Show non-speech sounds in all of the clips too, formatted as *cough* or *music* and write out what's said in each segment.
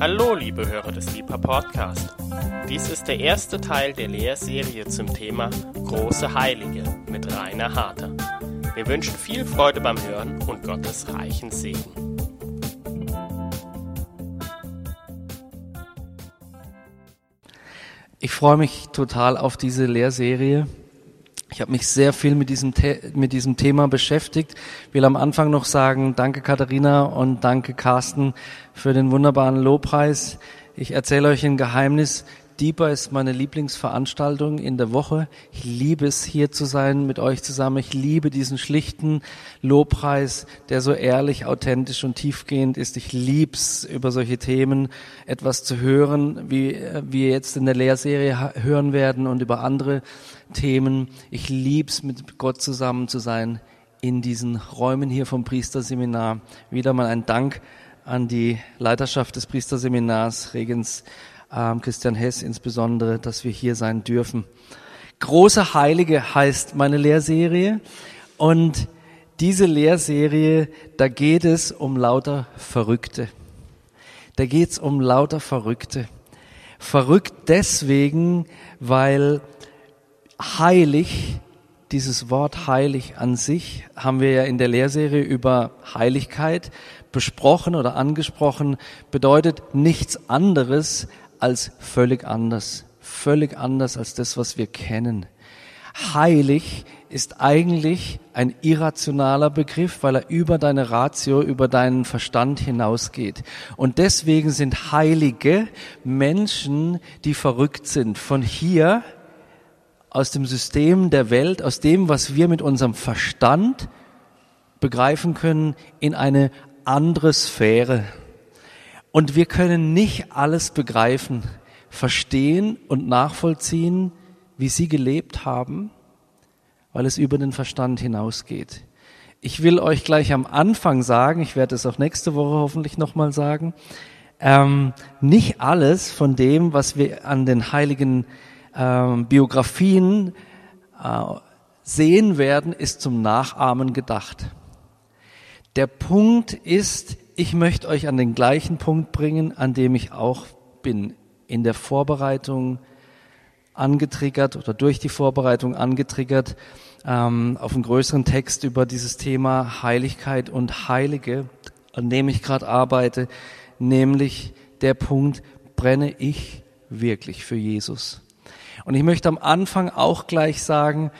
Hallo, liebe Hörer des Liebher Podcast. Dies ist der erste Teil der Lehrserie zum Thema Große Heilige mit Rainer Harter. Wir wünschen viel Freude beim Hören und Gottes reichen Segen. Ich freue mich total auf diese Lehrserie. Ich habe mich sehr viel mit diesem, mit diesem Thema beschäftigt. Will am Anfang noch sagen, danke Katharina und danke Carsten für den wunderbaren Lobpreis. Ich erzähle euch ein Geheimnis. Deeper ist meine Lieblingsveranstaltung in der Woche. Ich liebe es, hier zu sein mit euch zusammen. Ich liebe diesen schlichten Lobpreis, der so ehrlich, authentisch und tiefgehend ist. Ich lieb's, über solche Themen etwas zu hören, wie wir jetzt in der Lehrserie hören werden und über andere Themen. Ich lieb's, mit Gott zusammen zu sein in diesen Räumen hier vom Priesterseminar. Wieder mal ein Dank an die Leiterschaft des Priesterseminars, Regens ähm, Christian Hess insbesondere, dass wir hier sein dürfen. Große Heilige heißt meine Lehrserie und diese Lehrserie, da geht es um lauter Verrückte. Da geht es um lauter Verrückte. Verrückt deswegen, weil heilig, dieses Wort heilig an sich, haben wir ja in der Lehrserie über Heiligkeit besprochen oder angesprochen, bedeutet nichts anderes als völlig anders, völlig anders als das, was wir kennen. Heilig ist eigentlich ein irrationaler Begriff, weil er über deine Ratio, über deinen Verstand hinausgeht. Und deswegen sind Heilige Menschen, die verrückt sind. Von hier, aus dem System der Welt, aus dem, was wir mit unserem Verstand begreifen können, in eine andere Sphäre. Und wir können nicht alles begreifen, verstehen und nachvollziehen, wie sie gelebt haben, weil es über den Verstand hinausgeht. Ich will euch gleich am Anfang sagen, ich werde es auch nächste Woche hoffentlich nochmal sagen, ähm, nicht alles von dem, was wir an den heiligen ähm, Biografien äh, sehen werden, ist zum Nachahmen gedacht. Der Punkt ist, ich möchte euch an den gleichen Punkt bringen, an dem ich auch bin, in der Vorbereitung angetriggert oder durch die Vorbereitung angetriggert ähm, auf einen größeren Text über dieses Thema Heiligkeit und Heilige, an dem ich gerade arbeite, nämlich der Punkt, brenne ich wirklich für Jesus? Und ich möchte am Anfang auch gleich sagen,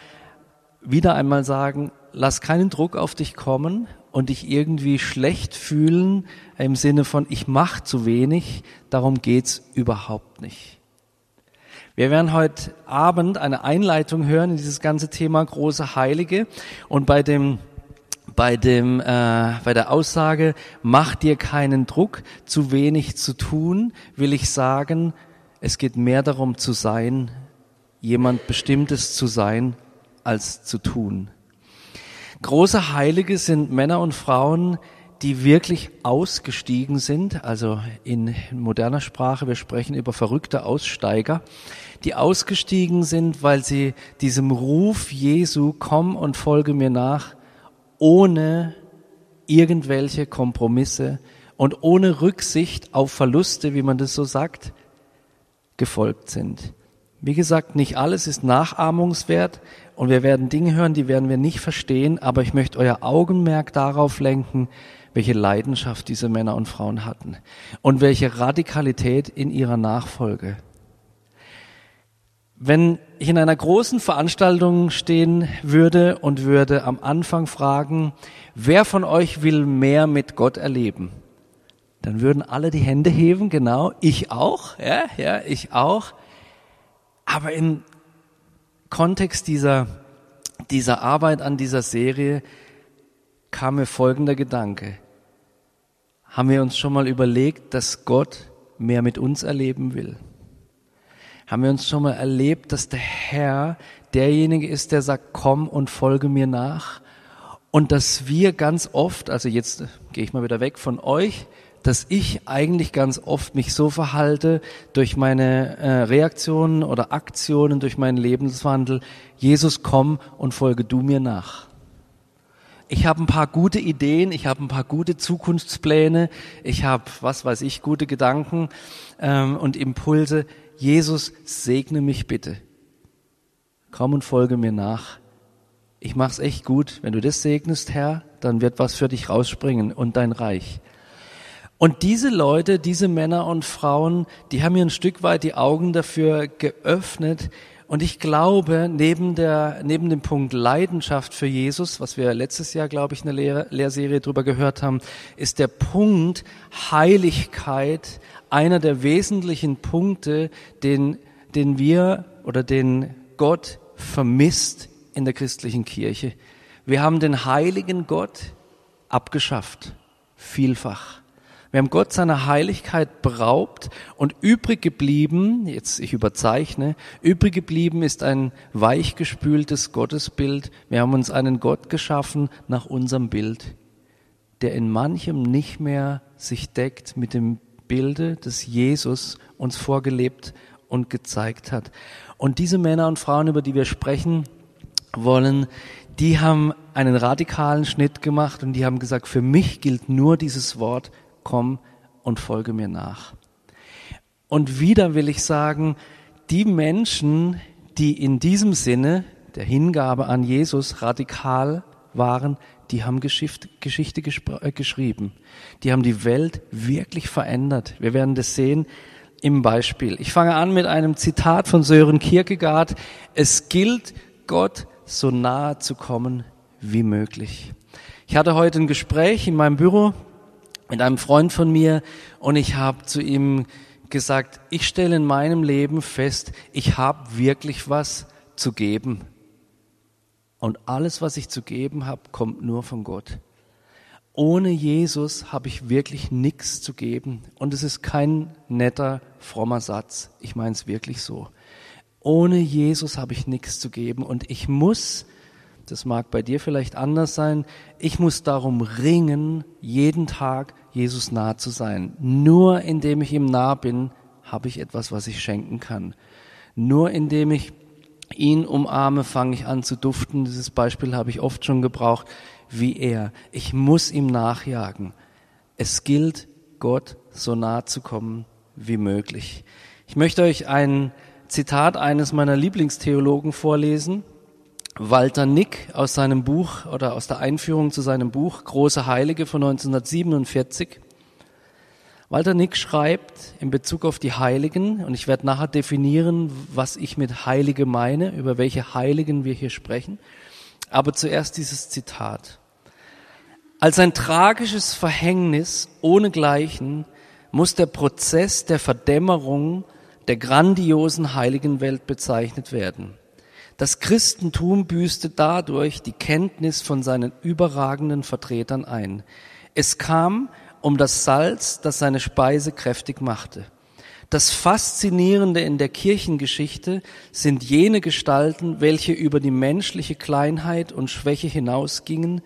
wieder einmal sagen, lass keinen Druck auf dich kommen und dich irgendwie schlecht fühlen im Sinne von ich mache zu wenig, darum geht's überhaupt nicht. Wir werden heute Abend eine Einleitung hören in dieses ganze Thema große Heilige und bei dem bei dem äh, bei der Aussage mach dir keinen Druck, zu wenig zu tun, will ich sagen, es geht mehr darum zu sein, jemand bestimmtes zu sein, als zu tun. Große Heilige sind Männer und Frauen, die wirklich ausgestiegen sind, also in moderner Sprache, wir sprechen über verrückte Aussteiger, die ausgestiegen sind, weil sie diesem Ruf Jesu, komm und folge mir nach, ohne irgendwelche Kompromisse und ohne Rücksicht auf Verluste, wie man das so sagt, gefolgt sind. Wie gesagt, nicht alles ist nachahmungswert und wir werden Dinge hören, die werden wir nicht verstehen, aber ich möchte euer Augenmerk darauf lenken, welche Leidenschaft diese Männer und Frauen hatten und welche Radikalität in ihrer Nachfolge. Wenn ich in einer großen Veranstaltung stehen würde und würde am Anfang fragen, wer von euch will mehr mit Gott erleben? Dann würden alle die Hände heben, genau, ich auch, ja, ja, ich auch. Aber im Kontext dieser, dieser Arbeit an dieser Serie kam mir folgender Gedanke. Haben wir uns schon mal überlegt, dass Gott mehr mit uns erleben will? Haben wir uns schon mal erlebt, dass der Herr derjenige ist, der sagt, komm und folge mir nach? Und dass wir ganz oft, also jetzt gehe ich mal wieder weg von euch, dass ich eigentlich ganz oft mich so verhalte durch meine äh, Reaktionen oder Aktionen, durch meinen Lebenswandel, Jesus komm und folge du mir nach. ich habe ein paar gute Ideen, ich habe ein paar gute Zukunftspläne, ich habe, was weiß ich, gute Gedanken ähm, und Impulse. Jesus, segne mich bitte. Komm und folge mir nach. Ich mach's echt gut. Wenn du das segnest, Herr, dann wird was für dich rausspringen und dein Reich. Und diese Leute, diese Männer und Frauen, die haben mir ein Stück weit die Augen dafür geöffnet, und ich glaube, neben, der, neben dem Punkt Leidenschaft für Jesus, was wir letztes Jahr, glaube ich, in der Lehr Lehrserie drüber gehört haben, ist der Punkt Heiligkeit einer der wesentlichen Punkte, den, den wir oder den Gott vermisst in der christlichen Kirche. Wir haben den heiligen Gott abgeschafft, vielfach. Wir haben Gott seiner Heiligkeit beraubt und übrig geblieben, jetzt ich überzeichne, übrig geblieben ist ein weichgespültes Gottesbild. Wir haben uns einen Gott geschaffen nach unserem Bild, der in manchem nicht mehr sich deckt mit dem Bilde, das Jesus uns vorgelebt und gezeigt hat. Und diese Männer und Frauen, über die wir sprechen wollen, die haben einen radikalen Schnitt gemacht und die haben gesagt, für mich gilt nur dieses Wort, komm und folge mir nach. Und wieder will ich sagen, die Menschen, die in diesem Sinne der Hingabe an Jesus radikal waren, die haben Geschichte, Geschichte äh, geschrieben. Die haben die Welt wirklich verändert. Wir werden das sehen im Beispiel. Ich fange an mit einem Zitat von Sören Kierkegaard. Es gilt, Gott so nahe zu kommen wie möglich. Ich hatte heute ein Gespräch in meinem Büro mit einem Freund von mir und ich habe zu ihm gesagt, ich stelle in meinem Leben fest, ich habe wirklich was zu geben. Und alles, was ich zu geben habe, kommt nur von Gott. Ohne Jesus habe ich wirklich nichts zu geben. Und es ist kein netter, frommer Satz. Ich meine es wirklich so. Ohne Jesus habe ich nichts zu geben. Und ich muss das mag bei dir vielleicht anders sein. Ich muss darum ringen, jeden Tag Jesus nah zu sein. Nur indem ich ihm nah bin, habe ich etwas, was ich schenken kann. Nur indem ich ihn umarme, fange ich an zu duften. Dieses Beispiel habe ich oft schon gebraucht, wie er. Ich muss ihm nachjagen. Es gilt, Gott so nah zu kommen wie möglich. Ich möchte euch ein Zitat eines meiner Lieblingstheologen vorlesen. Walter Nick aus seinem Buch oder aus der Einführung zu seinem Buch Große Heilige von 1947. Walter Nick schreibt in Bezug auf die Heiligen, und ich werde nachher definieren, was ich mit Heilige meine, über welche Heiligen wir hier sprechen, aber zuerst dieses Zitat. Als ein tragisches Verhängnis ohnegleichen muss der Prozess der Verdämmerung der grandiosen Heiligenwelt bezeichnet werden. Das Christentum büßte dadurch die Kenntnis von seinen überragenden Vertretern ein. Es kam um das Salz, das seine Speise kräftig machte. Das Faszinierende in der Kirchengeschichte sind jene Gestalten, welche über die menschliche Kleinheit und Schwäche hinausgingen,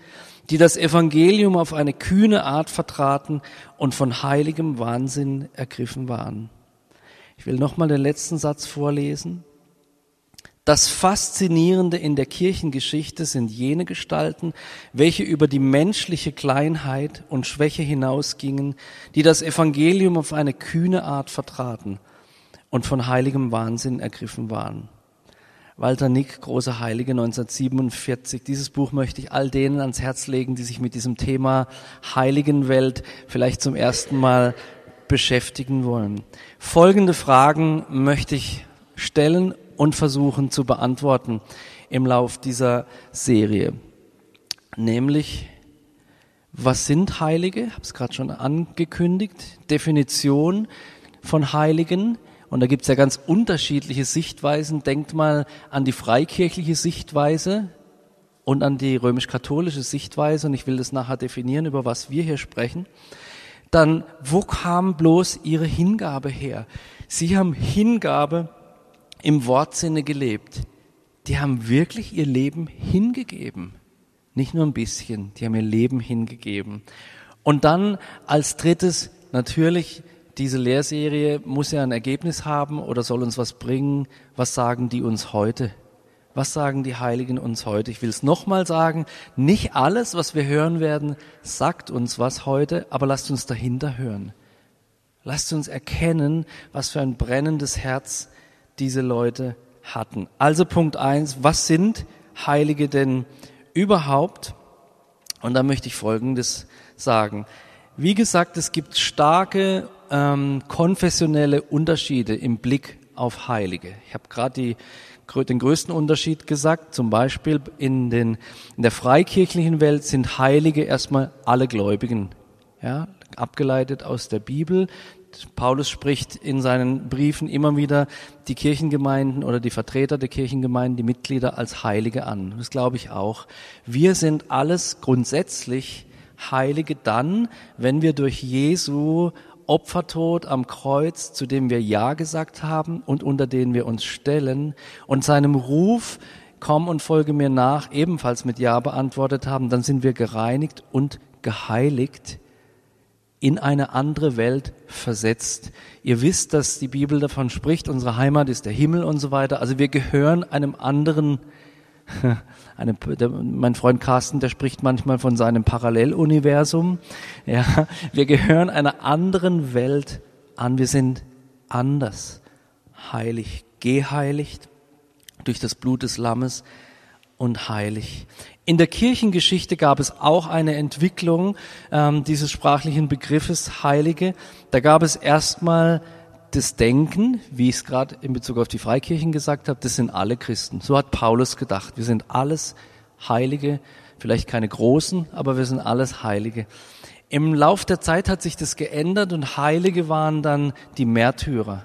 die das Evangelium auf eine kühne Art vertraten und von heiligem Wahnsinn ergriffen waren. Ich will nochmal den letzten Satz vorlesen. Das Faszinierende in der Kirchengeschichte sind jene Gestalten, welche über die menschliche Kleinheit und Schwäche hinausgingen, die das Evangelium auf eine kühne Art vertraten und von heiligem Wahnsinn ergriffen waren. Walter Nick, Große Heilige 1947. Dieses Buch möchte ich all denen ans Herz legen, die sich mit diesem Thema Heiligenwelt vielleicht zum ersten Mal beschäftigen wollen. Folgende Fragen möchte ich stellen und versuchen zu beantworten im Lauf dieser Serie. Nämlich, was sind Heilige? Ich habe es gerade schon angekündigt. Definition von Heiligen. Und da gibt es ja ganz unterschiedliche Sichtweisen. Denkt mal an die freikirchliche Sichtweise und an die römisch-katholische Sichtweise. Und ich will das nachher definieren, über was wir hier sprechen. Dann, wo kam bloß ihre Hingabe her? Sie haben Hingabe im Wortsinne gelebt. Die haben wirklich ihr Leben hingegeben. Nicht nur ein bisschen, die haben ihr Leben hingegeben. Und dann als drittes natürlich, diese Lehrserie muss ja ein Ergebnis haben oder soll uns was bringen. Was sagen die uns heute? Was sagen die Heiligen uns heute? Ich will es nochmal sagen, nicht alles, was wir hören werden, sagt uns was heute, aber lasst uns dahinter hören. Lasst uns erkennen, was für ein brennendes Herz diese Leute hatten. Also Punkt eins: was sind Heilige denn überhaupt? Und da möchte ich Folgendes sagen. Wie gesagt, es gibt starke ähm, konfessionelle Unterschiede im Blick auf Heilige. Ich habe gerade die den größten Unterschied gesagt. Zum Beispiel in, den, in der freikirchlichen Welt sind Heilige erstmal alle Gläubigen, ja, abgeleitet aus der Bibel. Paulus spricht in seinen Briefen immer wieder die Kirchengemeinden oder die Vertreter der Kirchengemeinden, die Mitglieder als Heilige an. Das glaube ich auch. Wir sind alles grundsätzlich Heilige dann, wenn wir durch Jesu Opfertod am Kreuz, zu dem wir Ja gesagt haben und unter den wir uns stellen und seinem Ruf, komm und folge mir nach, ebenfalls mit Ja beantwortet haben, dann sind wir gereinigt und geheiligt in eine andere Welt versetzt. Ihr wisst, dass die Bibel davon spricht, unsere Heimat ist der Himmel und so weiter. Also wir gehören einem anderen *laughs* eine, der, mein Freund Carsten, der spricht manchmal von seinem Paralleluniversum. Ja, wir gehören einer anderen Welt an. Wir sind anders, heilig, geheiligt durch das Blut des Lammes und heilig. In der Kirchengeschichte gab es auch eine Entwicklung ähm, dieses sprachlichen Begriffes Heilige. Da gab es erstmal das Denken, wie ich es gerade in Bezug auf die Freikirchen gesagt habe, das sind alle Christen. So hat Paulus gedacht. Wir sind alles Heilige, vielleicht keine großen, aber wir sind alles Heilige. Im Lauf der Zeit hat sich das geändert und Heilige waren dann die Märtyrer,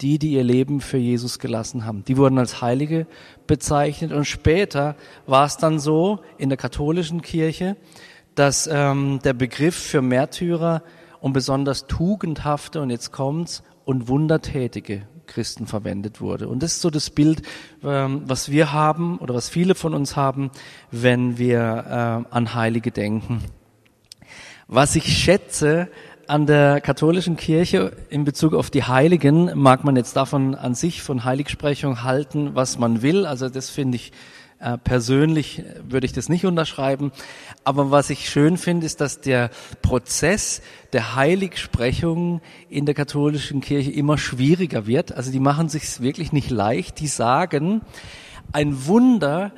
die, die ihr Leben für Jesus gelassen haben. Die wurden als Heilige bezeichnet und später war es dann so in der katholischen Kirche, dass ähm, der Begriff für Märtyrer und besonders tugendhafte, und jetzt kommt's, und wundertätige Christen verwendet wurde. Und das ist so das Bild, ähm, was wir haben oder was viele von uns haben, wenn wir äh, an Heilige denken. Was ich schätze an der katholischen Kirche in Bezug auf die Heiligen, mag man jetzt davon an sich von Heiligsprechung halten, was man will. Also das finde ich äh, persönlich würde ich das nicht unterschreiben. Aber was ich schön finde, ist, dass der Prozess der Heiligsprechung in der katholischen Kirche immer schwieriger wird. Also die machen sich wirklich nicht leicht. Die sagen, ein Wunder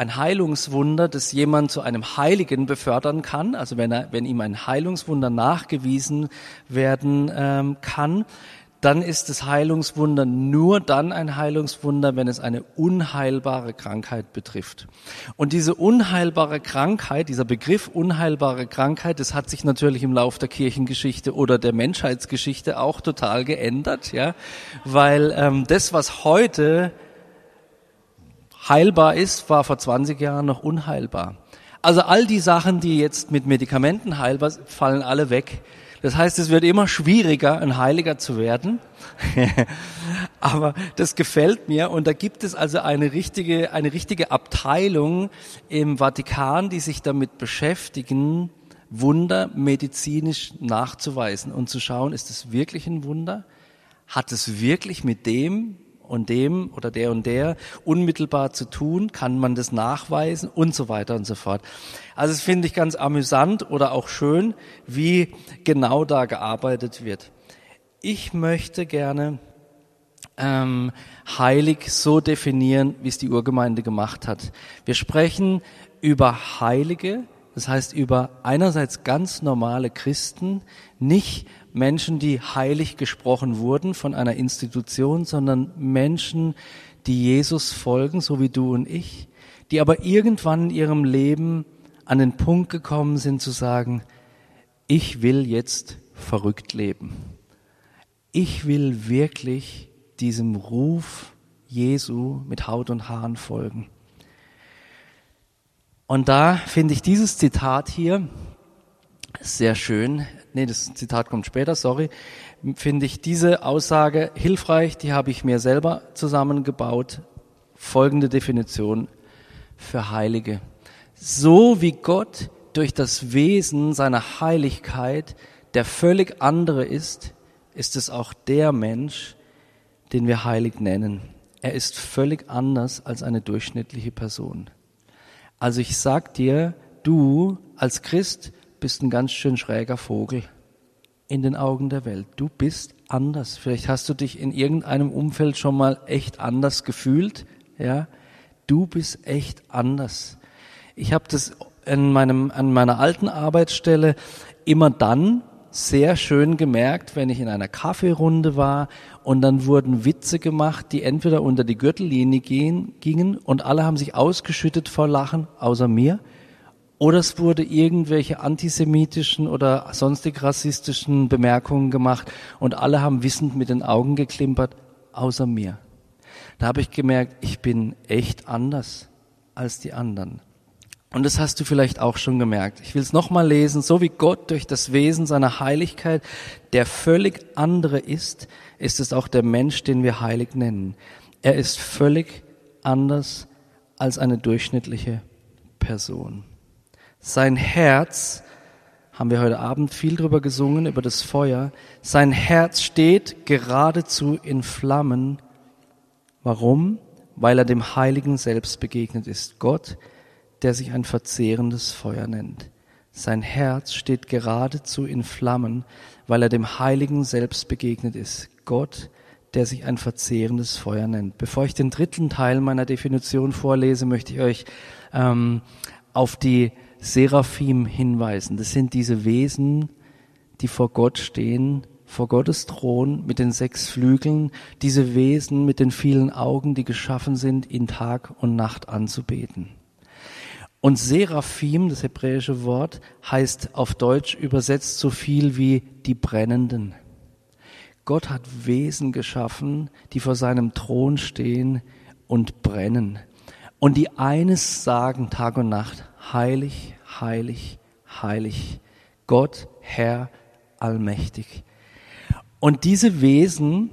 ein Heilungswunder, das jemand zu einem Heiligen befördern kann, also wenn, er, wenn ihm ein Heilungswunder nachgewiesen werden ähm, kann, dann ist das Heilungswunder nur dann ein Heilungswunder, wenn es eine unheilbare Krankheit betrifft. Und diese unheilbare Krankheit, dieser Begriff unheilbare Krankheit, das hat sich natürlich im Lauf der Kirchengeschichte oder der Menschheitsgeschichte auch total geändert, ja, weil ähm, das, was heute heilbar ist, war vor 20 Jahren noch unheilbar. Also all die Sachen, die jetzt mit Medikamenten heilbar sind, fallen alle weg. Das heißt, es wird immer schwieriger, ein Heiliger zu werden. *laughs* Aber das gefällt mir. Und da gibt es also eine richtige, eine richtige Abteilung im Vatikan, die sich damit beschäftigen, Wunder medizinisch nachzuweisen und zu schauen, ist es wirklich ein Wunder? Hat es wirklich mit dem und dem oder der und der unmittelbar zu tun? Kann man das nachweisen und so weiter und so fort. Also das finde ich ganz amüsant oder auch schön, wie genau da gearbeitet wird. Ich möchte gerne ähm, heilig so definieren, wie es die Urgemeinde gemacht hat. Wir sprechen über Heilige, das heißt über einerseits ganz normale Christen, nicht Menschen, die heilig gesprochen wurden von einer Institution, sondern Menschen, die Jesus folgen, so wie du und ich, die aber irgendwann in ihrem Leben an den Punkt gekommen sind zu sagen, ich will jetzt verrückt leben. Ich will wirklich diesem Ruf Jesu mit Haut und Haaren folgen. Und da finde ich dieses Zitat hier sehr schön nee, das Zitat kommt später, sorry, finde ich diese Aussage hilfreich, die habe ich mir selber zusammengebaut. Folgende Definition für Heilige. So wie Gott durch das Wesen seiner Heiligkeit der völlig andere ist, ist es auch der Mensch, den wir heilig nennen. Er ist völlig anders als eine durchschnittliche Person. Also ich sag dir, du als Christ bist ein ganz schön schräger Vogel in den Augen der Welt. Du bist anders. Vielleicht hast du dich in irgendeinem Umfeld schon mal echt anders gefühlt, ja? Du bist echt anders. Ich habe das in meinem, an meiner alten Arbeitsstelle immer dann sehr schön gemerkt, wenn ich in einer Kaffeerunde war und dann wurden Witze gemacht, die entweder unter die Gürtellinie gehen, gingen und alle haben sich ausgeschüttet vor Lachen, außer mir, oder es wurde irgendwelche antisemitischen oder sonstig rassistischen Bemerkungen gemacht und alle haben wissend mit den Augen geklimpert, außer mir. Da habe ich gemerkt, ich bin echt anders als die anderen. Und das hast du vielleicht auch schon gemerkt. Ich will es nochmal lesen. So wie Gott durch das Wesen seiner Heiligkeit der völlig andere ist, ist es auch der Mensch, den wir heilig nennen. Er ist völlig anders als eine durchschnittliche Person. Sein Herz, haben wir heute Abend viel drüber gesungen, über das Feuer, sein Herz steht geradezu in Flammen. Warum? Weil er dem Heiligen selbst begegnet ist. Gott, der sich ein verzehrendes Feuer nennt. Sein Herz steht geradezu in Flammen, weil er dem Heiligen selbst begegnet ist. Gott, der sich ein verzehrendes Feuer nennt. Bevor ich den dritten Teil meiner Definition vorlese, möchte ich euch ähm, auf die Seraphim hinweisen. Das sind diese Wesen, die vor Gott stehen, vor Gottes Thron mit den sechs Flügeln, diese Wesen mit den vielen Augen, die geschaffen sind, ihn Tag und Nacht anzubeten. Und Seraphim, das hebräische Wort, heißt auf Deutsch übersetzt so viel wie die Brennenden. Gott hat Wesen geschaffen, die vor seinem Thron stehen und brennen. Und die eines sagen Tag und Nacht, heilig, heilig, heilig, Gott, Herr, allmächtig. Und diese Wesen,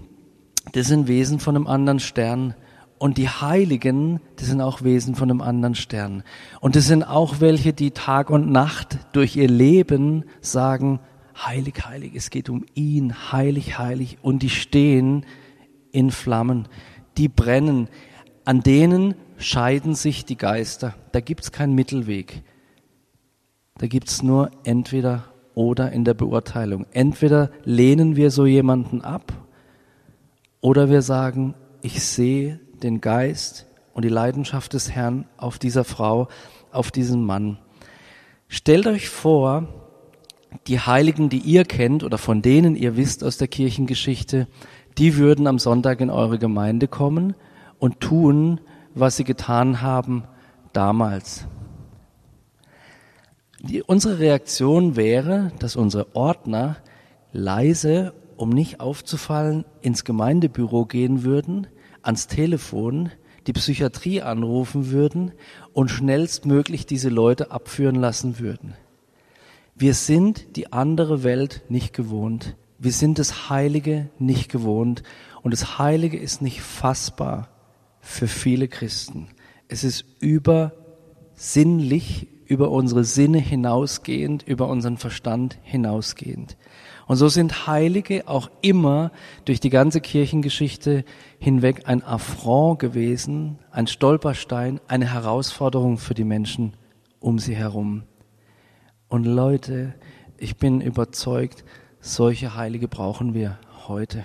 das sind Wesen von einem anderen Stern. Und die Heiligen, das sind auch Wesen von einem anderen Stern. Und das sind auch welche, die Tag und Nacht durch ihr Leben sagen, heilig, heilig, es geht um ihn, heilig, heilig. Und die stehen in Flammen, die brennen. An denen scheiden sich die Geister. Da gibt's keinen Mittelweg. Da gibt's nur entweder oder in der Beurteilung. Entweder lehnen wir so jemanden ab oder wir sagen, ich sehe den Geist und die Leidenschaft des Herrn auf dieser Frau, auf diesen Mann. Stellt euch vor, die Heiligen, die ihr kennt oder von denen ihr wisst aus der Kirchengeschichte, die würden am Sonntag in eure Gemeinde kommen und tun, was sie getan haben damals. Die, unsere Reaktion wäre, dass unsere Ordner leise, um nicht aufzufallen, ins Gemeindebüro gehen würden, ans Telefon die Psychiatrie anrufen würden und schnellstmöglich diese Leute abführen lassen würden. Wir sind die andere Welt nicht gewohnt. Wir sind das Heilige nicht gewohnt. Und das Heilige ist nicht fassbar für viele Christen. Es ist übersinnlich, über unsere Sinne hinausgehend, über unseren Verstand hinausgehend. Und so sind Heilige auch immer durch die ganze Kirchengeschichte hinweg ein Affront gewesen, ein Stolperstein, eine Herausforderung für die Menschen um sie herum. Und Leute, ich bin überzeugt, solche Heilige brauchen wir heute.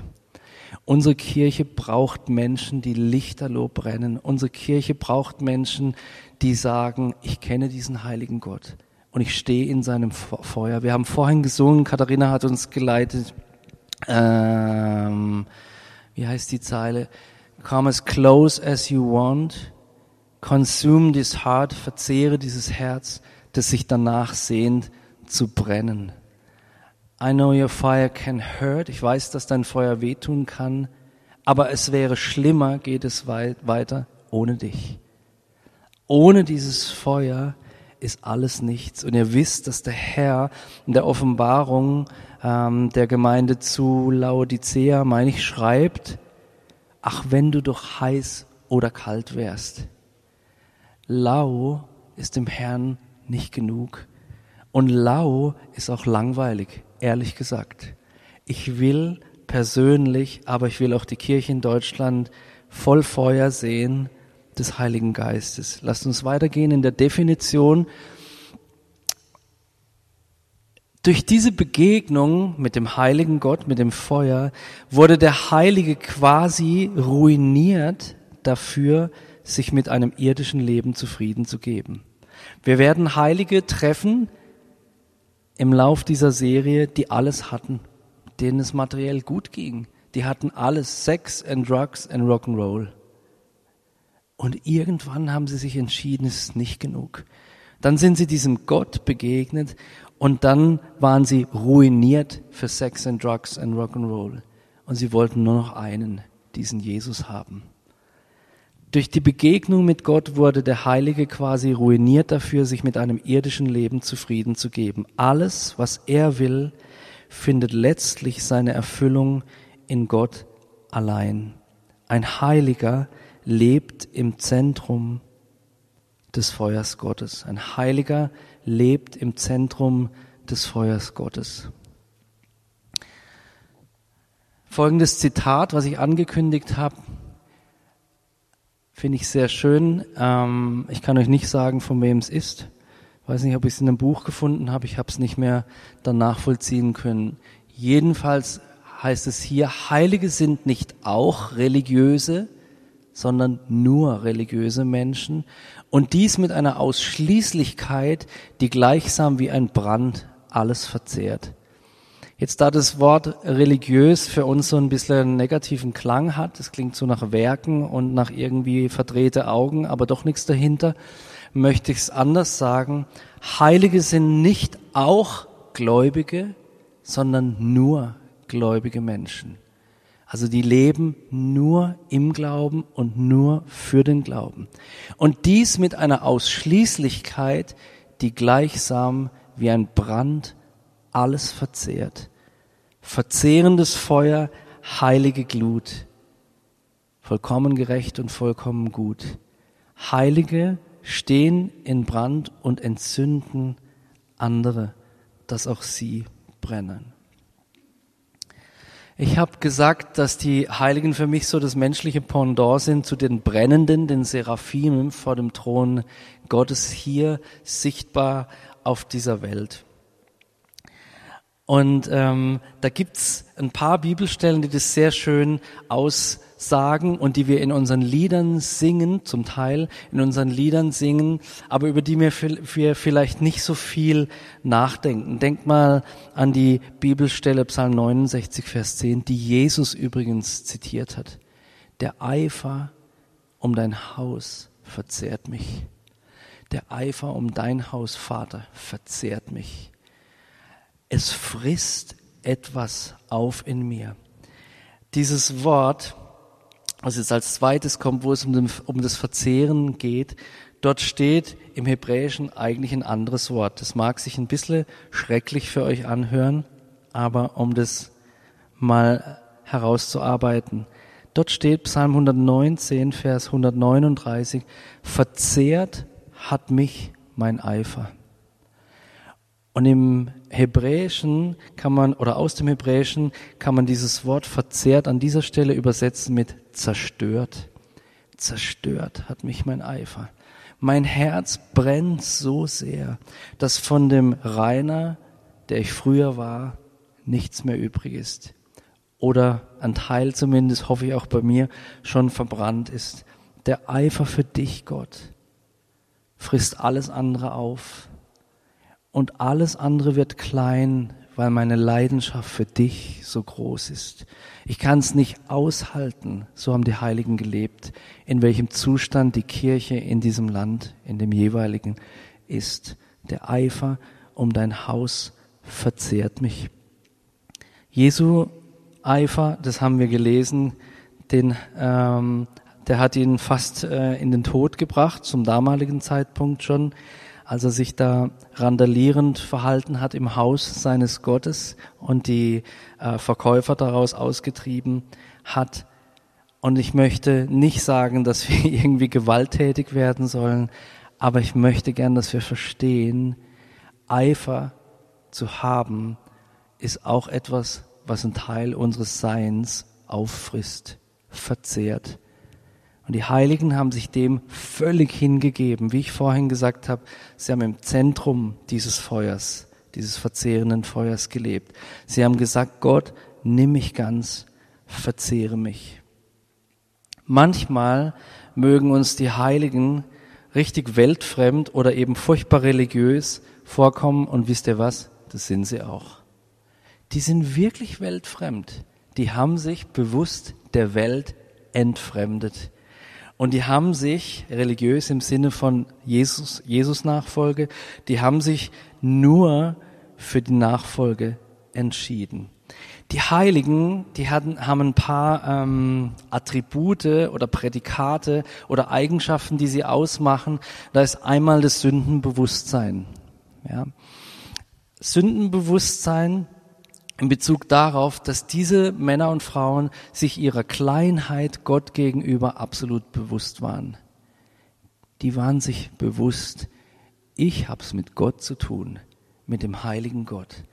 Unsere Kirche braucht Menschen, die lichterloh brennen. Unsere Kirche braucht Menschen, die sagen, ich kenne diesen heiligen Gott und ich stehe in seinem Feuer. Wir haben vorhin gesungen, Katharina hat uns geleitet, ähm, wie heißt die Zeile? Come as close as you want, consume this heart, verzehre dieses Herz, das sich danach sehnt zu brennen. I know your fire can hurt, ich weiß, dass dein Feuer wehtun kann, aber es wäre schlimmer, geht es weiter, ohne dich. Ohne dieses Feuer ist alles nichts. Und ihr wisst, dass der Herr in der Offenbarung ähm, der Gemeinde zu Laodicea, meine ich, schreibt, ach, wenn du doch heiß oder kalt wärst. Lau ist dem Herrn nicht genug. Und lau ist auch langweilig, ehrlich gesagt. Ich will persönlich, aber ich will auch die Kirche in Deutschland voll Feuer sehen des Heiligen Geistes. Lasst uns weitergehen in der Definition. Durch diese Begegnung mit dem heiligen Gott, mit dem Feuer, wurde der Heilige quasi ruiniert dafür, sich mit einem irdischen Leben zufrieden zu geben. Wir werden Heilige treffen im Lauf dieser Serie, die alles hatten, denen es materiell gut ging. Die hatten alles, Sex and Drugs and Rock'n'Roll. Und irgendwann haben sie sich entschieden, es ist nicht genug. Dann sind sie diesem Gott begegnet und dann waren sie ruiniert für Sex and Drugs and Rock'n'Roll. Und sie wollten nur noch einen, diesen Jesus haben. Durch die Begegnung mit Gott wurde der Heilige quasi ruiniert dafür, sich mit einem irdischen Leben zufrieden zu geben. Alles, was er will, findet letztlich seine Erfüllung in Gott allein. Ein Heiliger lebt im Zentrum des Feuers Gottes. Ein Heiliger lebt im Zentrum des Feuers Gottes. Folgendes Zitat, was ich angekündigt habe, finde ich sehr schön. Ähm, ich kann euch nicht sagen, von wem es ist. Ich weiß nicht, ob ich es in einem Buch gefunden habe. Ich habe es nicht mehr dann nachvollziehen können. Jedenfalls heißt es hier, Heilige sind nicht auch religiöse, sondern nur religiöse Menschen und dies mit einer Ausschließlichkeit, die gleichsam wie ein Brand alles verzehrt. Jetzt da das Wort religiös für uns so ein bisschen einen negativen Klang hat, es klingt so nach Werken und nach irgendwie verdrehte Augen, aber doch nichts dahinter, möchte ich es anders sagen. Heilige sind nicht auch Gläubige, sondern nur gläubige Menschen. Also die leben nur im Glauben und nur für den Glauben. Und dies mit einer Ausschließlichkeit, die gleichsam wie ein Brand alles verzehrt. Verzehrendes Feuer, heilige Glut, vollkommen gerecht und vollkommen gut. Heilige stehen in Brand und entzünden andere, dass auch sie brennen. Ich habe gesagt, dass die Heiligen für mich so das menschliche Pendant sind zu den Brennenden, den Seraphimen vor dem Thron Gottes hier sichtbar auf dieser Welt. Und ähm, da gibt's ein paar Bibelstellen, die das sehr schön aussagen und die wir in unseren Liedern singen, zum Teil in unseren Liedern singen, aber über die wir, vielleicht nicht so viel nachdenken. Denkt mal an die Bibelstelle Psalm 69, Vers 10, die Jesus übrigens zitiert hat. Der Eifer um dein Haus verzehrt mich. Der Eifer um dein Haus, Vater, verzehrt mich es frisst etwas auf in mir. Dieses Wort, was jetzt als zweites kommt, wo es um, das Verzehren geht, dort steht im Hebräischen eigentlich ein anderes Wort. Das mag sich ein bisschen schrecklich für euch anhören, aber um das mal herauszuarbeiten. Dort steht Psalm 119, Vers 139, verzehrt hat mich mein Eifer. Und im Hebräischen kann man, oder aus dem Hebräischen kann man dieses Wort verzehrt an dieser Stelle übersetzen mit zerstört. Zerstört hat mich mein Eifer. Mein Herz brennt so sehr, dass von dem Rainer, der ich früher war, nichts mehr übrig ist. Oder ein Teil zumindest, hoffe ich auch bei mir, schon verbrannt ist. Der Eifer für dich, Gott, frisst alles andere auf und alles andere wird klein, weil meine Leidenschaft für dich so groß ist. Ich kann es nicht aushalten, so haben die Heiligen gelebt, in welchem Zustand die Kirche in diesem Land, in dem jeweiligen ist. Der Eifer um dein Haus verzehrt mich. Jesu Eifer, das haben wir gelesen, den, ähm, der hat ihn fast äh, in den Tod gebracht, zum damaligen Zeitpunkt schon als er sich da randalierend verhalten hat im Haus seines Gottes und die äh, Verkäufer daraus ausgetrieben hat. Und ich möchte nicht sagen, dass *laughs* wir irgendwie gewalttätig werden sollen, aber ich möchte gern, dass wir verstehen, Eifer zu haben, ist auch etwas, was ein Teil unseres Seins auffrisst, verzehrt. Und die Heiligen haben sich dem völlig hingegeben. Wie ich vorhin gesagt habe, sie haben im Zentrum dieses Feuers, dieses verzehrenden Feuers gelebt. Sie haben gesagt, Gott, nimm mich ganz, verzehre mich. Manchmal mögen uns die Heiligen richtig weltfremd oder eben furchtbar religiös vorkommen und wisst ihr was? Das sind sie auch. Die sind wirklich weltfremd. Die haben sich bewusst der Welt entfremdet. Und die haben sich religiös im Sinne von Jesus, Jesus Nachfolge, die haben sich nur für die Nachfolge entschieden. Die Heiligen, die hatten, haben ein paar ähm, Attribute oder Prädikate oder Eigenschaften, die sie ausmachen. Da ist einmal das Sündenbewusstsein. Ja. Sündenbewusstsein in Bezug darauf, dass diese Männer und Frauen sich ihrer Kleinheit Gott gegenüber absolut bewusst waren. Die waren sich bewusst, ich hab's mit Gott zu tun, mit dem heiligen Gott.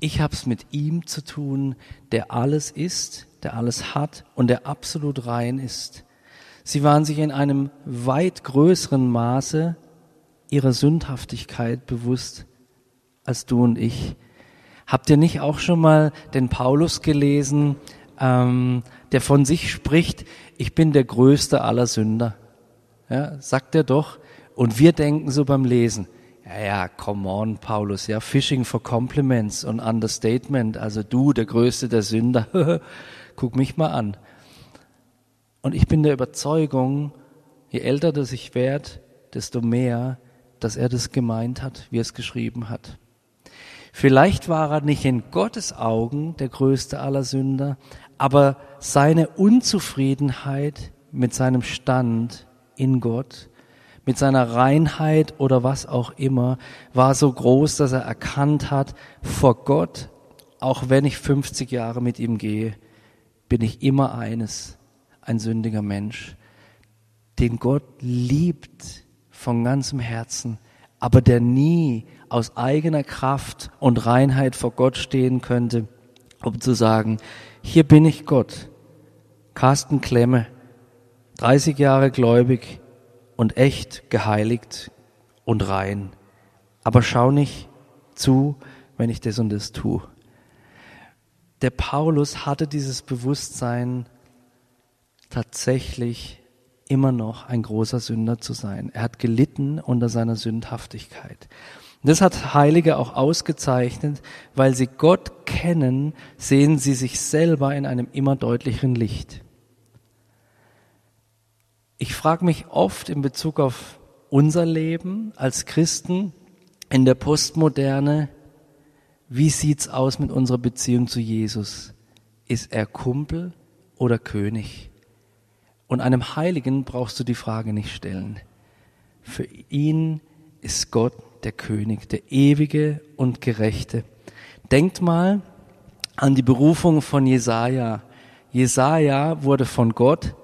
Ich hab's mit ihm zu tun, der alles ist, der alles hat und der absolut rein ist. Sie waren sich in einem weit größeren Maße ihrer Sündhaftigkeit bewusst als du und ich. Habt ihr nicht auch schon mal den Paulus gelesen, ähm, der von sich spricht, ich bin der größte aller Sünder? Ja, sagt er doch. Und wir denken so beim Lesen, ja, ja, come on, Paulus, ja, Fishing for Compliments und Understatement, also du, der größte der Sünder, *laughs* guck mich mal an. Und ich bin der Überzeugung, je älter das ich werde, desto mehr, dass er das gemeint hat, wie er es geschrieben hat. Vielleicht war er nicht in Gottes Augen der größte aller Sünder, aber seine Unzufriedenheit mit seinem Stand in Gott, mit seiner Reinheit oder was auch immer, war so groß, dass er erkannt hat, vor Gott, auch wenn ich 50 Jahre mit ihm gehe, bin ich immer eines, ein sündiger Mensch, den Gott liebt von ganzem Herzen, aber der nie aus eigener Kraft und Reinheit vor Gott stehen könnte, um zu sagen, hier bin ich Gott, Carsten Klemme, 30 Jahre gläubig und echt geheiligt und rein. Aber schau nicht zu, wenn ich das und das tue. Der Paulus hatte dieses Bewusstsein, tatsächlich immer noch ein großer Sünder zu sein. Er hat gelitten unter seiner Sündhaftigkeit. Das hat Heilige auch ausgezeichnet, weil sie Gott kennen, sehen sie sich selber in einem immer deutlicheren Licht. Ich frage mich oft in Bezug auf unser Leben als Christen in der Postmoderne, wie sieht's aus mit unserer Beziehung zu Jesus? Ist er Kumpel oder König? Und einem Heiligen brauchst du die Frage nicht stellen. Für ihn ist Gott der König, der ewige und gerechte. Denkt mal an die Berufung von Jesaja. Jesaja wurde von Gott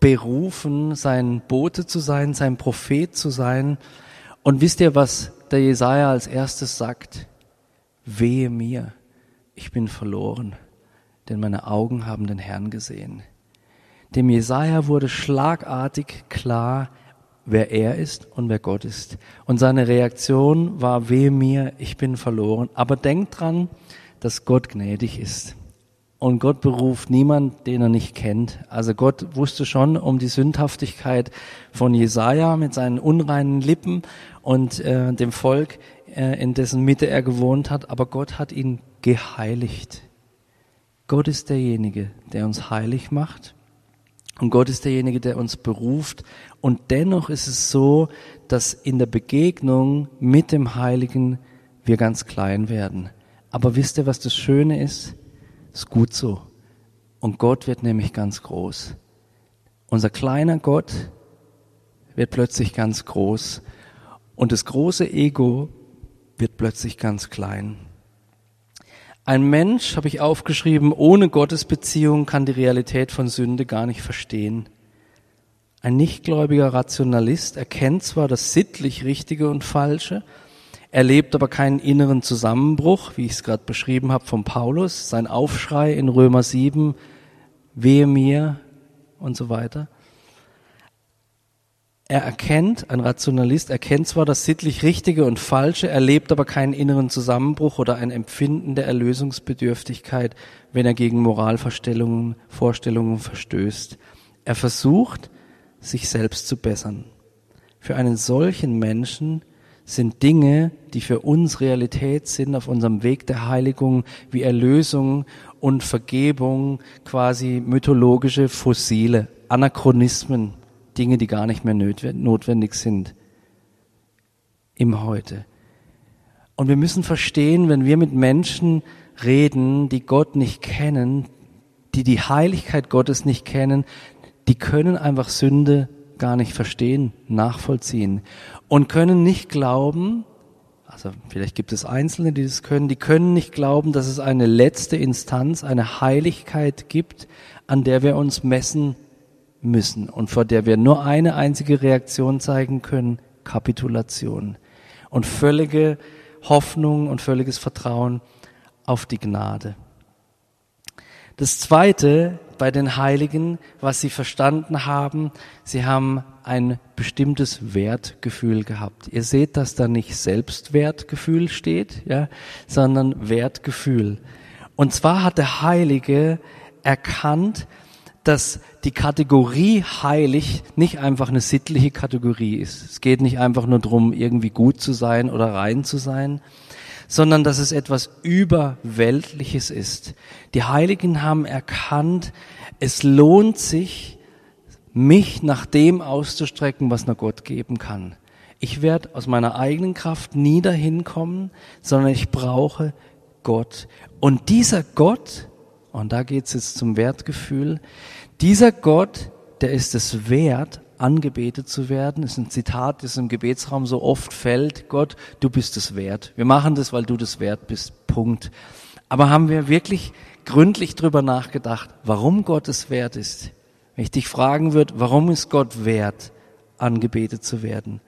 berufen, sein Bote zu sein, sein Prophet zu sein. Und wisst ihr, was der Jesaja als erstes sagt? Wehe mir, ich bin verloren, denn meine Augen haben den Herrn gesehen. Dem Jesaja wurde schlagartig klar, wer er ist und wer Gott ist. Und seine Reaktion war, weh mir, ich bin verloren. Aber denkt dran, dass Gott gnädig ist. Und Gott beruft niemand, den er nicht kennt. Also Gott wusste schon um die Sündhaftigkeit von Jesaja mit seinen unreinen Lippen und äh, dem Volk, äh, in dessen Mitte er gewohnt hat. Aber Gott hat ihn geheiligt. Gott ist derjenige, der uns heilig macht und Gott ist derjenige, der uns beruft. Und dennoch ist es so, dass in der Begegnung mit dem Heiligen wir ganz klein werden. Aber wisst ihr, was das Schöne ist? Ist gut so. Und Gott wird nämlich ganz groß. Unser kleiner Gott wird plötzlich ganz groß. Und das große Ego wird plötzlich ganz klein. Ein Mensch, habe ich aufgeschrieben, ohne Gottesbeziehung kann die Realität von Sünde gar nicht verstehen. Ein nichtgläubiger Rationalist erkennt zwar das sittlich Richtige und Falsche, erlebt aber keinen inneren Zusammenbruch, wie ich es gerade beschrieben habe von Paulus, sein Aufschrei in Römer 7, wehe mir und so weiter. Er erkennt, ein Rationalist erkennt zwar das sittlich Richtige und Falsche, erlebt aber keinen inneren Zusammenbruch oder ein Empfinden der Erlösungsbedürftigkeit, wenn er gegen Moralvorstellungen Vorstellungen verstößt. Er versucht, sich selbst zu bessern. Für einen solchen Menschen sind Dinge, die für uns Realität sind auf unserem Weg der Heiligung, wie Erlösung und Vergebung, quasi mythologische Fossile, Anachronismen, Dinge, die gar nicht mehr notwendig sind im Heute. Und wir müssen verstehen, wenn wir mit Menschen reden, die Gott nicht kennen, die die Heiligkeit Gottes nicht kennen, die können einfach Sünde gar nicht verstehen, nachvollziehen und können nicht glauben, also vielleicht gibt es Einzelne, die das können, die können nicht glauben, dass es eine letzte Instanz, eine Heiligkeit gibt, an der wir uns messen müssen und vor der wir nur eine einzige Reaktion zeigen können, Kapitulation und völlige Hoffnung und völliges Vertrauen auf die Gnade. Das Zweite bei den Heiligen, was sie verstanden haben, sie haben ein bestimmtes Wertgefühl gehabt. Ihr seht, dass da nicht Selbstwertgefühl steht, ja, sondern Wertgefühl. Und zwar hat der Heilige erkannt, dass die Kategorie heilig nicht einfach eine sittliche Kategorie ist. Es geht nicht einfach nur darum, irgendwie gut zu sein oder rein zu sein, sondern dass es etwas Überweltliches ist. Die Heiligen haben erkannt, es lohnt sich, mich nach dem auszustrecken, was nur Gott geben kann. Ich werde aus meiner eigenen Kraft nie dahin kommen, sondern ich brauche Gott. Und dieser Gott, und da geht es jetzt zum Wertgefühl. Dieser Gott, der ist es wert, angebetet zu werden. Das ist ein Zitat, das im Gebetsraum so oft fällt. Gott, du bist es wert. Wir machen das, weil du das wert bist. Punkt. Aber haben wir wirklich gründlich drüber nachgedacht, warum Gott es wert ist? Wenn ich dich fragen würde, warum ist Gott wert, angebetet zu werden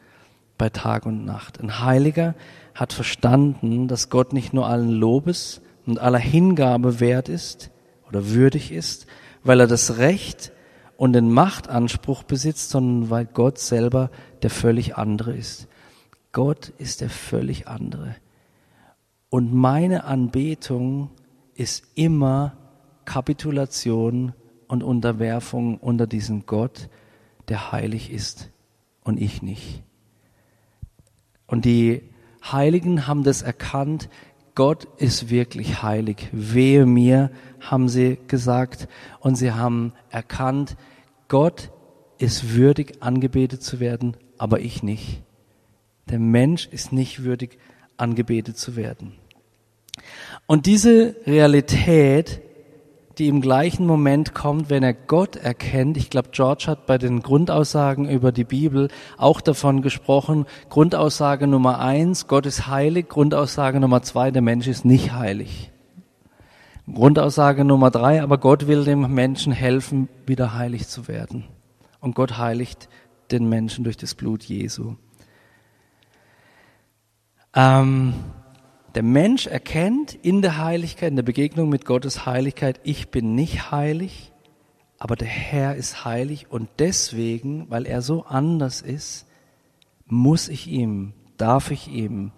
bei Tag und Nacht? Ein Heiliger hat verstanden, dass Gott nicht nur allen Lobes und aller Hingabe wert ist, oder würdig ist, weil er das Recht und den Machtanspruch besitzt, sondern weil Gott selber der völlig andere ist. Gott ist der völlig andere. Und meine Anbetung ist immer Kapitulation und Unterwerfung unter diesen Gott, der heilig ist und ich nicht. Und die Heiligen haben das erkannt, Gott ist wirklich heilig. Wehe mir, haben sie gesagt. Und sie haben erkannt, Gott ist würdig, angebetet zu werden, aber ich nicht. Der Mensch ist nicht würdig, angebetet zu werden. Und diese Realität die im gleichen Moment kommt, wenn er Gott erkennt. Ich glaube, George hat bei den Grundaussagen über die Bibel auch davon gesprochen. Grundaussage Nummer eins, Gott ist heilig. Grundaussage Nummer zwei, der Mensch ist nicht heilig. Grundaussage Nummer drei, aber Gott will dem Menschen helfen, wieder heilig zu werden. Und Gott heiligt den Menschen durch das Blut Jesu. Ähm, der Mensch erkennt in der Heiligkeit, in der Begegnung mit Gottes Heiligkeit, ich bin nicht heilig, aber der Herr ist heilig und deswegen, weil er so anders ist, muss ich ihm, darf ich ihm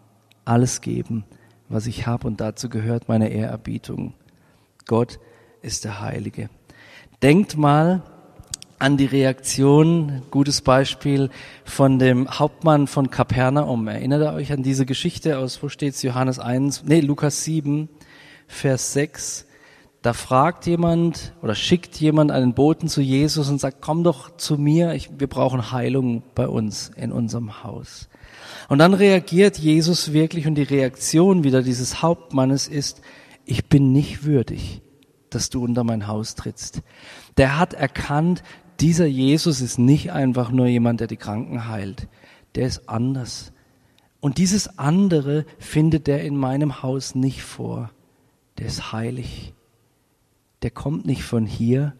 alles geben, was ich habe und dazu gehört meine Ehrerbietung. Gott ist der Heilige. Denkt mal an die Reaktion, gutes Beispiel von dem Hauptmann von Kapernaum. Erinnert ihr euch an diese Geschichte aus, wo steht's, Johannes 1, nee, Lukas 7, Vers 6. Da fragt jemand oder schickt jemand einen Boten zu Jesus und sagt, komm doch zu mir, ich, wir brauchen Heilung bei uns in unserem Haus. Und dann reagiert Jesus wirklich und die Reaktion wieder dieses Hauptmannes ist, ich bin nicht würdig, dass du unter mein Haus trittst. Der hat erkannt, dieser Jesus ist nicht einfach nur jemand, der die Kranken heilt. Der ist anders. Und dieses andere findet er in meinem Haus nicht vor. Der ist heilig. Der kommt nicht von hier.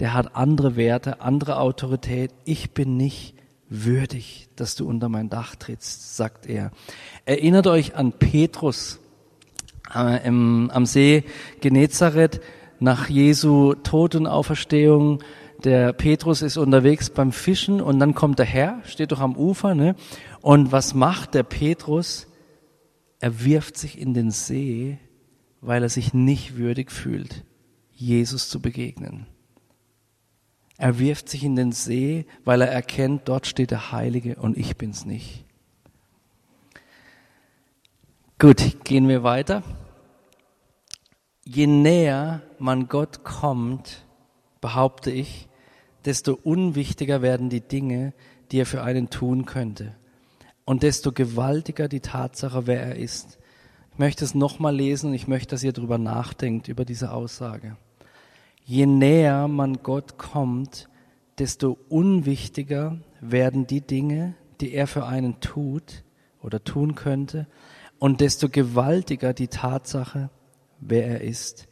Der hat andere Werte, andere Autorität. Ich bin nicht würdig, dass du unter mein Dach trittst, sagt er. Erinnert euch an Petrus äh, im, am See Genezareth nach Jesu Tod und Auferstehung der Petrus ist unterwegs beim Fischen und dann kommt der Herr, steht doch am Ufer, ne? Und was macht der Petrus? Er wirft sich in den See, weil er sich nicht würdig fühlt, Jesus zu begegnen. Er wirft sich in den See, weil er erkennt, dort steht der Heilige und ich bin's nicht. Gut, gehen wir weiter. Je näher man Gott kommt, behaupte ich, desto unwichtiger werden die Dinge, die er für einen tun könnte. Und desto gewaltiger die Tatsache, wer er ist. Ich möchte es nochmal lesen und ich möchte, dass ihr darüber nachdenkt, über diese Aussage. Je näher man Gott kommt, desto unwichtiger werden die Dinge, die er für einen tut oder tun könnte, und desto gewaltiger die Tatsache, wer er ist.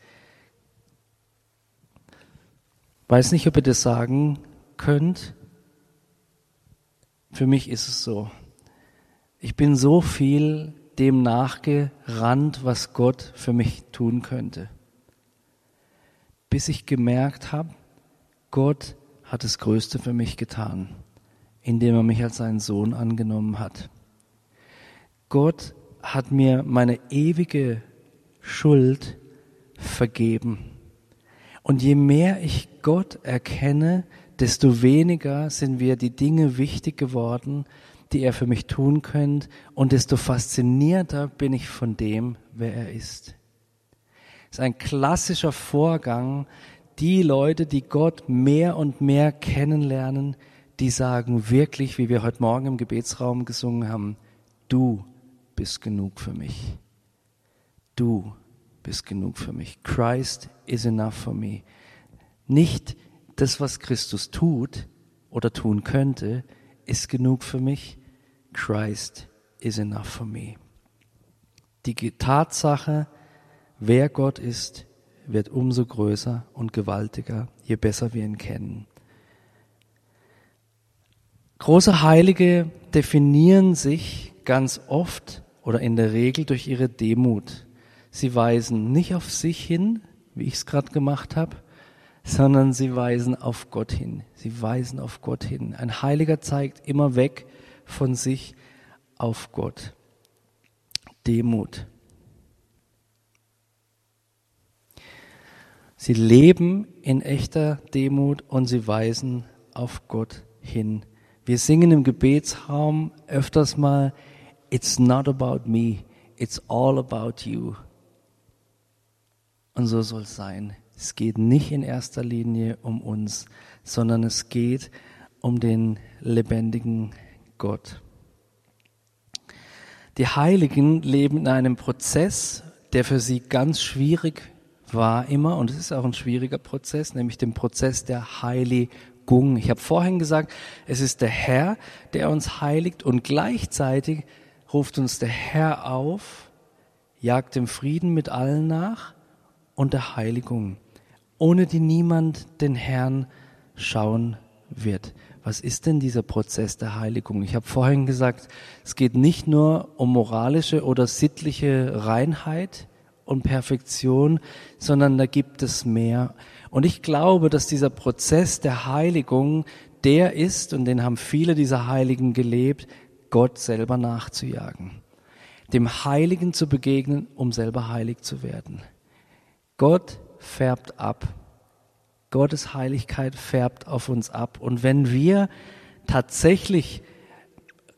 Weiß nicht, ob ihr das sagen könnt. Für mich ist es so. Ich bin so viel dem nachgerannt, was Gott für mich tun könnte. Bis ich gemerkt habe, Gott hat das Größte für mich getan, indem er mich als seinen Sohn angenommen hat. Gott hat mir meine ewige Schuld vergeben. Und je mehr ich Gott erkenne, desto weniger sind mir die Dinge wichtig geworden, die er für mich tun könnte, und desto faszinierter bin ich von dem, wer er ist. Es ist ein klassischer Vorgang, die Leute, die Gott mehr und mehr kennenlernen, die sagen wirklich, wie wir heute Morgen im Gebetsraum gesungen haben, du bist genug für mich. Du bist genug für mich. Christ is enough for me. Nicht das, was Christus tut oder tun könnte, ist genug für mich. Christ is enough for me. Die Tatsache, wer Gott ist, wird umso größer und gewaltiger, je besser wir ihn kennen. Große Heilige definieren sich ganz oft oder in der Regel durch ihre Demut. Sie weisen nicht auf sich hin, wie ich es gerade gemacht habe, sondern sie weisen auf Gott hin. Sie weisen auf Gott hin. Ein Heiliger zeigt immer weg von sich auf Gott. Demut. Sie leben in echter Demut und sie weisen auf Gott hin. Wir singen im Gebetsraum öfters mal, It's not about me, it's all about you. Und so soll es sein. Es geht nicht in erster Linie um uns, sondern es geht um den lebendigen Gott. Die Heiligen leben in einem Prozess, der für sie ganz schwierig war immer, und es ist auch ein schwieriger Prozess, nämlich den Prozess der Heiligung. Ich habe vorhin gesagt, es ist der Herr, der uns heiligt und gleichzeitig ruft uns der Herr auf, jagt dem Frieden mit allen nach und der Heiligung, ohne die niemand den Herrn schauen wird. Was ist denn dieser Prozess der Heiligung? Ich habe vorhin gesagt, es geht nicht nur um moralische oder sittliche Reinheit und Perfektion, sondern da gibt es mehr. Und ich glaube, dass dieser Prozess der Heiligung der ist, und den haben viele dieser Heiligen gelebt, Gott selber nachzujagen, dem Heiligen zu begegnen, um selber heilig zu werden. Gott färbt ab. Gottes Heiligkeit färbt auf uns ab. Und wenn wir tatsächlich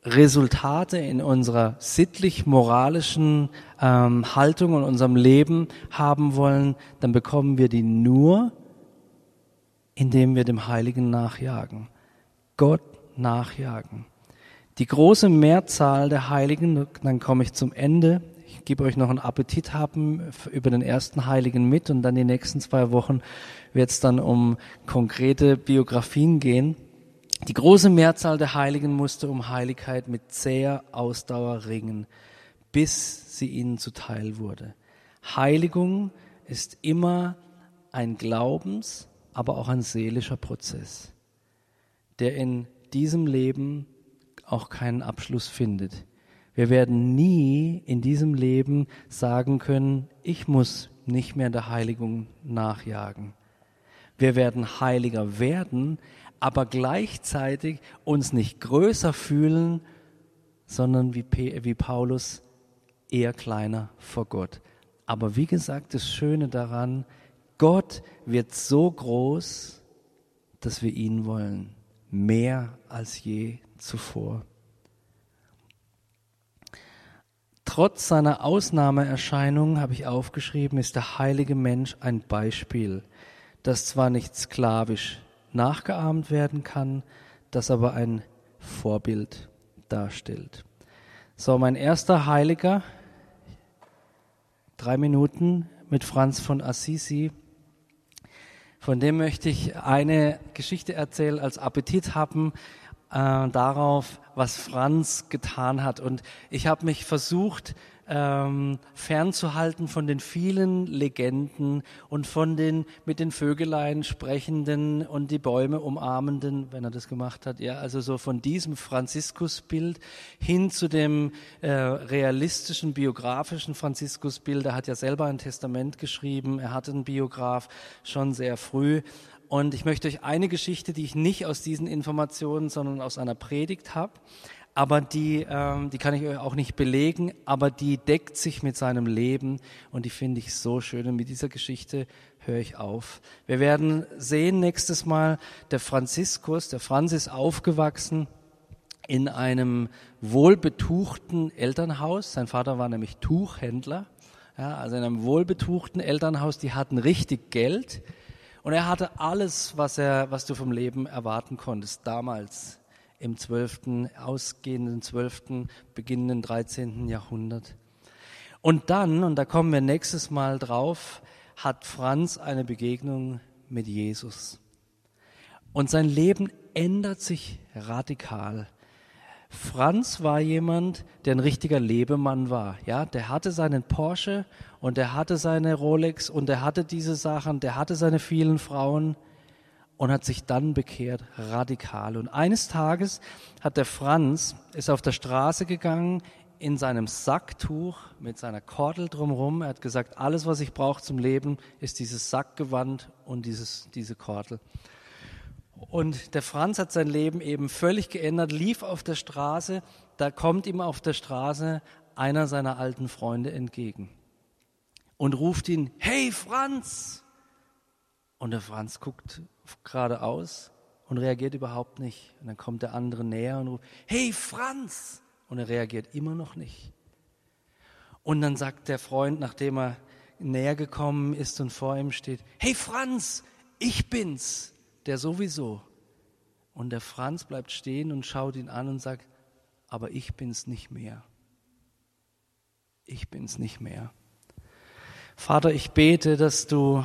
Resultate in unserer sittlich-moralischen ähm, Haltung und unserem Leben haben wollen, dann bekommen wir die nur, indem wir dem Heiligen nachjagen. Gott nachjagen. Die große Mehrzahl der Heiligen, dann komme ich zum Ende, ich gebe euch noch einen Appetit haben über den ersten Heiligen mit und dann die nächsten zwei Wochen wird es dann um konkrete Biografien gehen. Die große Mehrzahl der Heiligen musste um Heiligkeit mit zäher Ausdauer ringen, bis sie ihnen zuteil wurde. Heiligung ist immer ein Glaubens, aber auch ein seelischer Prozess, der in diesem Leben auch keinen Abschluss findet. Wir werden nie in diesem Leben sagen können, ich muss nicht mehr der Heiligung nachjagen. Wir werden heiliger werden, aber gleichzeitig uns nicht größer fühlen, sondern wie, wie Paulus eher kleiner vor Gott. Aber wie gesagt, das Schöne daran, Gott wird so groß, dass wir ihn wollen, mehr als je zuvor. Trotz seiner Ausnahmeerscheinung, habe ich aufgeschrieben, ist der heilige Mensch ein Beispiel, das zwar nicht sklavisch nachgeahmt werden kann, das aber ein Vorbild darstellt. So, mein erster Heiliger, drei Minuten mit Franz von Assisi. Von dem möchte ich eine Geschichte erzählen als Appetit haben äh, darauf, was Franz getan hat. Und ich habe mich versucht, ähm, fernzuhalten von den vielen Legenden und von den mit den Vögeleien sprechenden und die Bäume umarmenden, wenn er das gemacht hat. Ja, also so von diesem Franziskusbild hin zu dem äh, realistischen, biografischen Franziskusbild. Er hat ja selber ein Testament geschrieben. Er hatte einen Biograf schon sehr früh. Und ich möchte euch eine Geschichte, die ich nicht aus diesen Informationen, sondern aus einer Predigt habe, aber die, ähm, die kann ich euch auch nicht belegen, aber die deckt sich mit seinem Leben und die finde ich so schön. Und mit dieser Geschichte höre ich auf. Wir werden sehen nächstes Mal, der Franziskus, der Franz ist aufgewachsen in einem wohlbetuchten Elternhaus. Sein Vater war nämlich Tuchhändler. Ja, also in einem wohlbetuchten Elternhaus, die hatten richtig Geld. Und er hatte alles, was er, was du vom Leben erwarten konntest damals im 12., ausgehenden 12., beginnenden 13. Jahrhundert. Und dann, und da kommen wir nächstes Mal drauf, hat Franz eine Begegnung mit Jesus. Und sein Leben ändert sich radikal. Franz war jemand, der ein richtiger Lebemann war. Ja, der hatte seinen Porsche und der hatte seine Rolex und der hatte diese Sachen, der hatte seine vielen Frauen und hat sich dann bekehrt, radikal. Und eines Tages hat der Franz, ist auf der Straße gegangen, in seinem Sacktuch mit seiner Kordel drumherum. Er hat gesagt, alles, was ich brauche zum Leben, ist dieses Sackgewand und dieses, diese Kordel. Und der Franz hat sein Leben eben völlig geändert, lief auf der Straße, da kommt ihm auf der Straße einer seiner alten Freunde entgegen und ruft ihn, hey Franz! Und der Franz guckt geradeaus und reagiert überhaupt nicht. Und dann kommt der andere näher und ruft, hey Franz! Und er reagiert immer noch nicht. Und dann sagt der Freund, nachdem er näher gekommen ist und vor ihm steht, hey Franz, ich bin's, der sowieso. Und der Franz bleibt stehen und schaut ihn an und sagt, aber ich bin's nicht mehr. Ich bin's nicht mehr. Vater, ich bete, dass du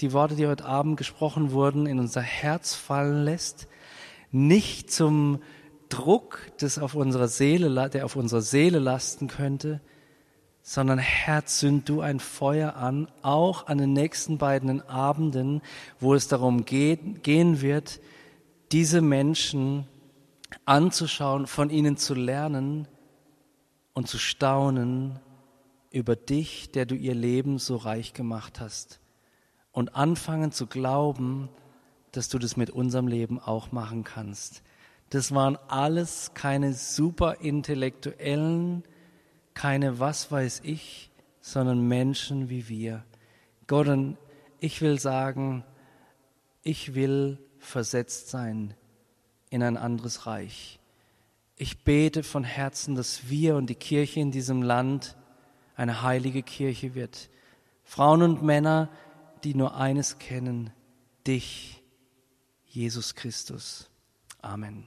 die Worte, die heute Abend gesprochen wurden, in unser Herz fallen lässt, nicht zum Druck, des auf unserer Seele, der auf unserer Seele lasten könnte, sondern Herr, zünd du ein Feuer an, auch an den nächsten beiden Abenden, wo es darum geht, gehen wird, diese Menschen anzuschauen, von ihnen zu lernen und zu staunen über dich, der du ihr Leben so reich gemacht hast und anfangen zu glauben, dass du das mit unserem Leben auch machen kannst. Das waren alles keine super intellektuellen, keine was weiß ich, sondern Menschen wie wir. Gott, und ich will sagen, ich will versetzt sein in ein anderes Reich. Ich bete von Herzen, dass wir und die Kirche in diesem Land eine heilige Kirche wird. Frauen und Männer, die nur eines kennen, dich, Jesus Christus. Amen.